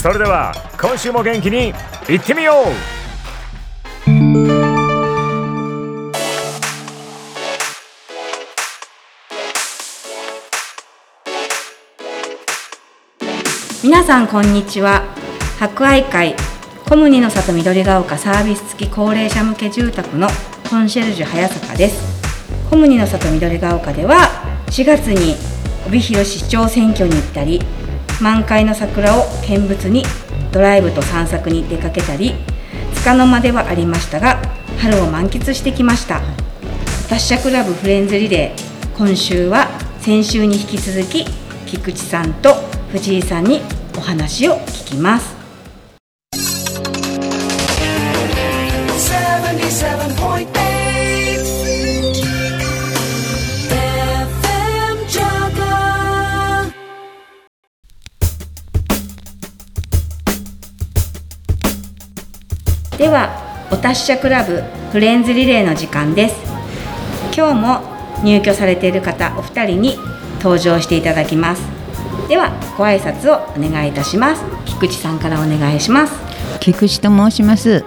それでは今週も元気にいってみよう。皆さんこんにちは。博愛会コムニの里緑が丘サービス付き高齢者向け住宅のコンシェルジュ早坂です。コムニの里緑が丘では4月に帯広市長選挙に行ったり満開の桜を見物にドライブと散策に出かけたり束の間ではありましたが春を満喫してきました。達者クラブフレンズリレー今週は先週に引き続き菊池さんと藤井さんにお話を聞きます。ではお達者クラブフレンズリレーの時間です。今日も入居されている方お二人に登場していただきます。ではご挨拶をお願いいたします。菊池さんからお願いします。菊池と申します。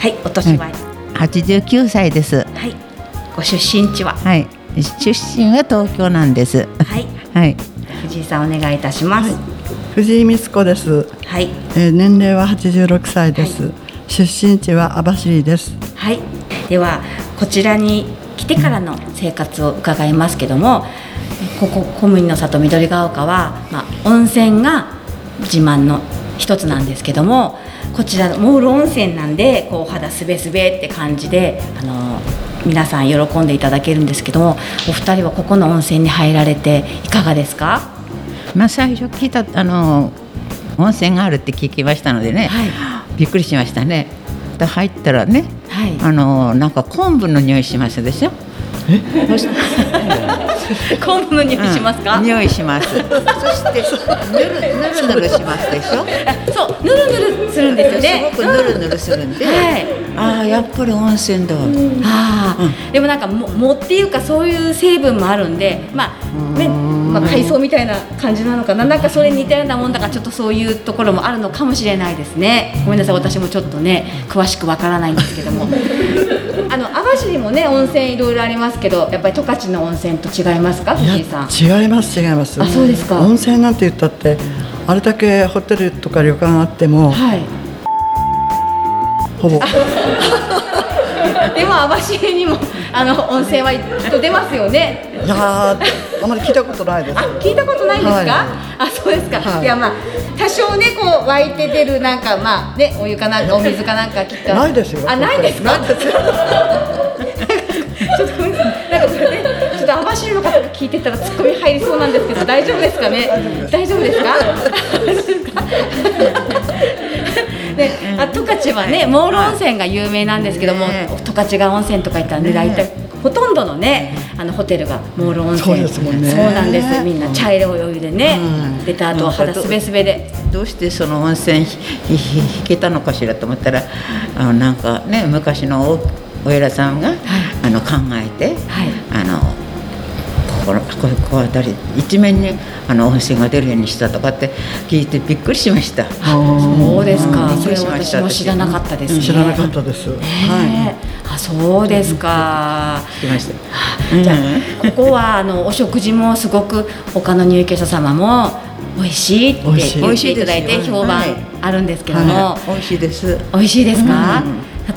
はいお年は、八十九歳です。はい。ご出身地は？はい。出身は東京なんです。はい。はい。藤井さんお願いいたします。藤井光子です、はい。えー年齢は86歳です、出身地は網走です。はい、ではこちらに来てからの生活を伺いますけどもここ小麦の里緑が丘は、まあ、温泉が自慢の一つなんですけどもこちらモール温泉なんでこうお肌すべすべって感じであの皆さん喜んでいただけるんですけどもお二人はここの温泉に入られていかがですか？まあ最初聞いたあの温泉があるって聞きましたのでね、はいびっくりしましたね。で入ったらねはい。あのなんか昆布の匂いしますでしょ？そして昆布の匂いしますか、うん匂いします。そしてぬるぬるぬるしますでしょ？そうぬるぬるするんですよね。すごくぬるぬるするんで、はい。ああやっぱり温泉だ、ああ、でもなんかも藻っていうかそういう成分もあるんでまあねうんまあ海藻みたいな感じなのかな。なんかそれに似たようなもんだからちょっとそういうところもあるのかもしれないですね。ごめんなさい私もちょっとね詳しくわからないんですけども。あの網走もね温泉いろいろありますけどやっぱり十勝の温泉と違いますか藤井さん？違います違います。あそうですか。温泉なんて言ったってあれだけホテルとか旅館あってもはい。ほぼ。でも網走にもあの温泉はきっと出ますよね。いやーあまり聞いたことないです。あ聞いたことないんですか、はい。あそうですか、はい。い、やまあ多少ねこう湧いて出るなんかまあねお湯かなんかお水かなんかきっと。ないですよ。あないですか？ちょっとごめんなさい。なんかこれねちょっと網走の方が聞いてたらツッコミ入りそうなんですけど大丈夫ですかね？大丈夫です。か？ね、あ十勝はね、モール温泉が有名なんですけども、ね十勝川温泉とか言ったらね、大体ほとんどのね、あのホテルがモール温泉。そうですもんねそうなんです。みんな茶色いお湯でね、うん出た後肌すべすべで。どうしてその温泉引けたのかしらと思ったらあのなんかね昔のおお偉さんが、あの考えて、はいあのここのここあたり一面にあの温泉が出るようにしたとかって聞いてびっくりしました。そうですか。うんそれは私も知らなかったですね。知らなかったです。はねあ、そうですか。聞きました。じゃあうんここはあのお食事もすごく他の入居者様も美味しいって美味しい言っていただいて評判はいあるんですけども、はい美味しいです。美味しいですか、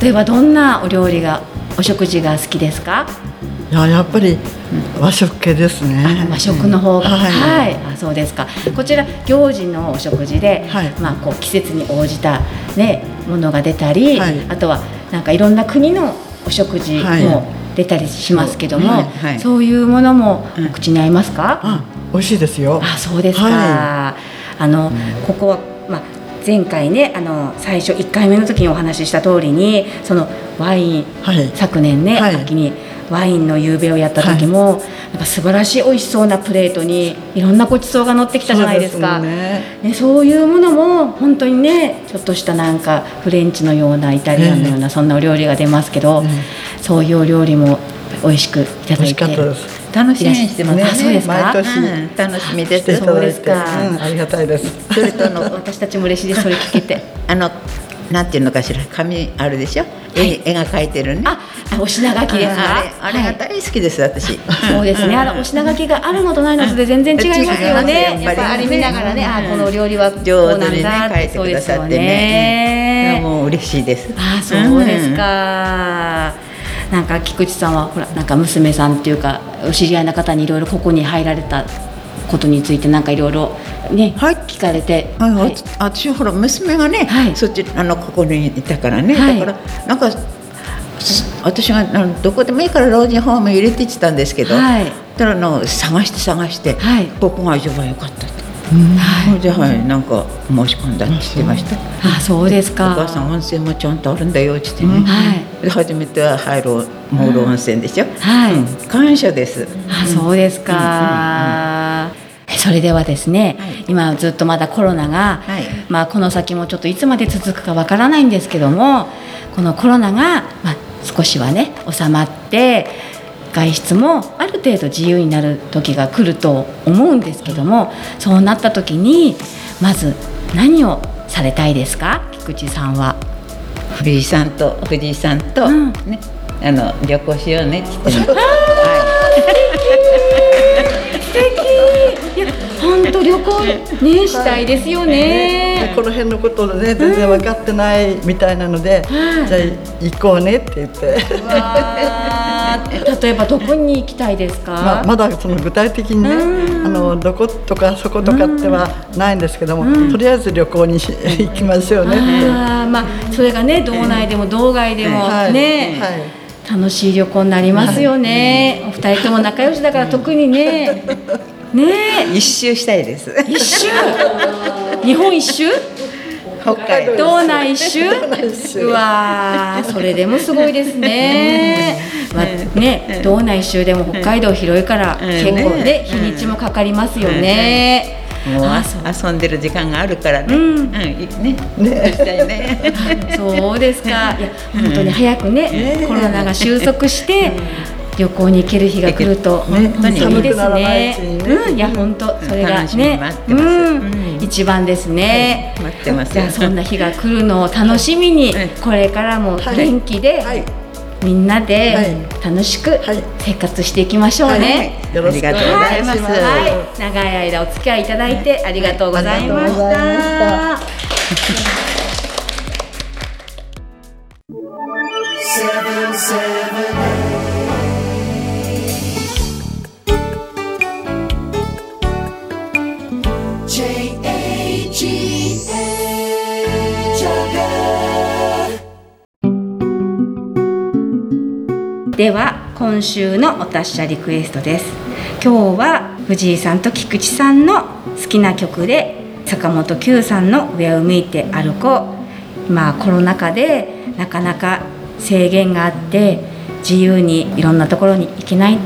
例えばどんなお料理がお食事が好きですか？い。いややっぱり和食系ですね。和食の方が、はい。はい、あそうですか。こちら行事のお食事で、はい。まあこう季節に応じたねものが出たり、はい。あとはなんかいろんな国のお食事はい。も出たりしますけども、そういうものも口に合いますか？あ、美味しいですよ。あそうですか。はあのここはまあ前回ねあの最初1回目の時にお話しした通りにそのワインはい。昨年ね、はい。秋にワインの夕べをやった時も、なんか素晴らしい美味しそうなプレートにいろんなごちそうが乗ってきたじゃないですか。そうね。ね、そういうものも本当にねちょっとしたなんかフレンチのようなイタリアンのような、そんなお料理が出ますけど、うん。そういうお料理も美味しくいただいてかったです。楽しみにしてますね。あそうですか？楽しみです。そうですか。うん、ありがたいです。それとあの私たちも嬉しいです。それ聞けて。あのなんていうのかしら紙あるでしょ？絵絵が描いてるね。ああお品書きですか？あれあれが大好きです私。そうですね。あのお品書きがあるのとないのとで全然違いますよね。うんやっぱり見ながらね、あうんこのお料理はこうなんだ書いてくださってそうですよね。ね。もう嬉しいです。あそうですか。なんか菊池さんはほらなんか娘さんっていうかお知り合いの方にいろいろここに入られたことについてなんかいろいろね、はい。聞かれて、はい、はい。あ私ほら娘がね、はい。そっちあのここにいたからね、はい。だからなんかす私がどこでもいいから老人ホーム入れてってたんですけど、はい。たらあの探して探して、はい。ここが一番良かったって。はいそれではいなんか申し込んだって言ってました。あそうですおか。母さん温泉もちゃんとあるんだよって言ってね。はいで初めては入ろうモール温泉でしょ。はいうん感謝です。あそうですか、それではですね、はい今ずっとまだコロナが、はいまあ、この先もちょっといつまで続くかわからないんですけどもこのコロナが、まあ、少しはね収まって外出もある程度自由になる時が来ると思うんですけどもそうなった時にまず何をされたいですか？菊池さんは。藤井さんと藤井さんと、うん。ねあの旅行しようねって言ってね。素敵。いや本当旅行ねしたいですよね。この辺のことをね全然分かってないみたいなので、はい。じゃあ行こうねって言って、例えばどこに行きたいですか、まあ、まだその具体的にねうん。あのどことかそことかってはないんですけども、とりあえず旅行にし行きましょうね。あーまあそれがね道内でも道外でもはい。ね、はい。楽しい旅行になりますよね、お二人とも仲良しだから特にね。ね。一周したいです。一周？日本一周？北海道。道内一周うわーそれでもすごいですね、まあ、ね道内一周でも北海道広いからうん結構ねね。日にちもかかりますよね、もう遊んでる時間があるからね。うん。うん、いね。ね。そうですか。いや本当に早くね、コロナが収束して。旅行に行ける日が来るとね。本当にいいですね。うん、いや本当それがね。うん、一番ですね。待ってます。じゃあそんな日が来るのを楽しみにうん、これからも元気ではい。みんなではい。楽しくはい。生活していきましょうね。よろしくお願いします。はい、はい、長い間お付き合いいただいてありがとうございました。では今週のお達者リクエストです。今日は藤井さんと菊池さんの好きな曲で坂本九さんの上を向いて歩こう。今コロナ禍でなかなか制限があって自由にいろんなところに行けないん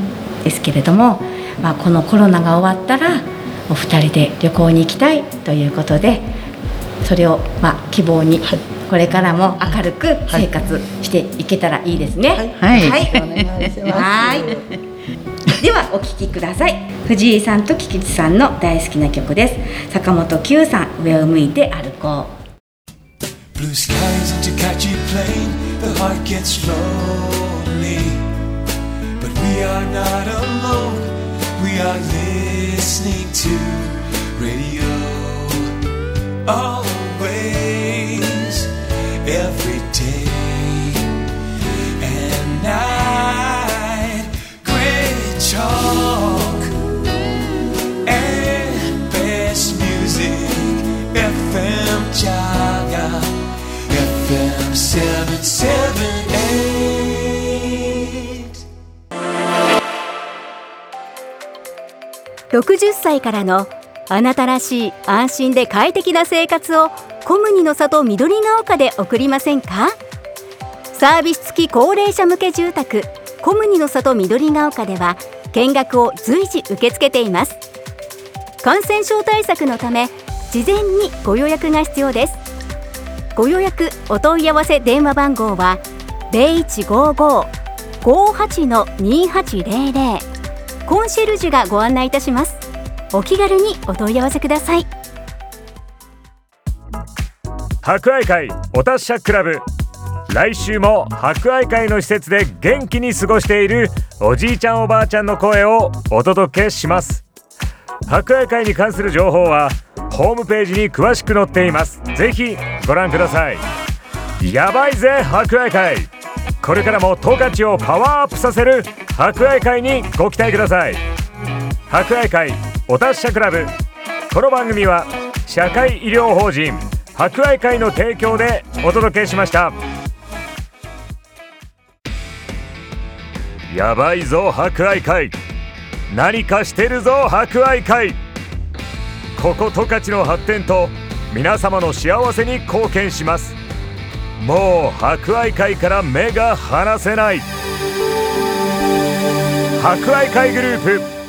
ですけれども、まあ、このコロナが終わったらお二人で旅行に行きたいということでそれをま希望にこれからも明るく生活していけたらいいですね。はいはいはいお願いします。はいではお聴きください藤井さんと菊池さんの大好きな曲です坂本九さん上を向いて歩こう Blue skies into catchy plane, the heart gets lonely. But we are not alone, we are listening to radio. Always, every day and night. Great talk and best music. FM Jaga, FM 778. 60歳からのあなたらしい安心で快適な生活をコムニの里緑が丘で送りませんか？サービス付き高齢者向け住宅コムニの里緑が丘では見学を随時受け付けています。感染症対策のため事前にご予約が必要です。ご予約お問い合わせ電話番号は0155-58-2800コンシェルジュがご案内いたします。お気軽にお問い合わせください。博愛会お達者クラブ。来週も博愛会の施設で元気に過ごしているおじいちゃんおばあちゃんの声をお届けします。博愛会に関する情報はホームページに詳しく載っています。ぜひご覧ください。やばいぜ博愛会。これからも十勝をパワーアップさせる博愛会にご期待ください。博愛会お達者クラブ。この番組は社会医療法人博愛会の提供でお届けしました。やばいぞ博愛会。何かしてるぞ博愛会。ここ十勝の発展と皆様の幸せに貢献します。もう博愛会から目が離せない。博愛会グループ。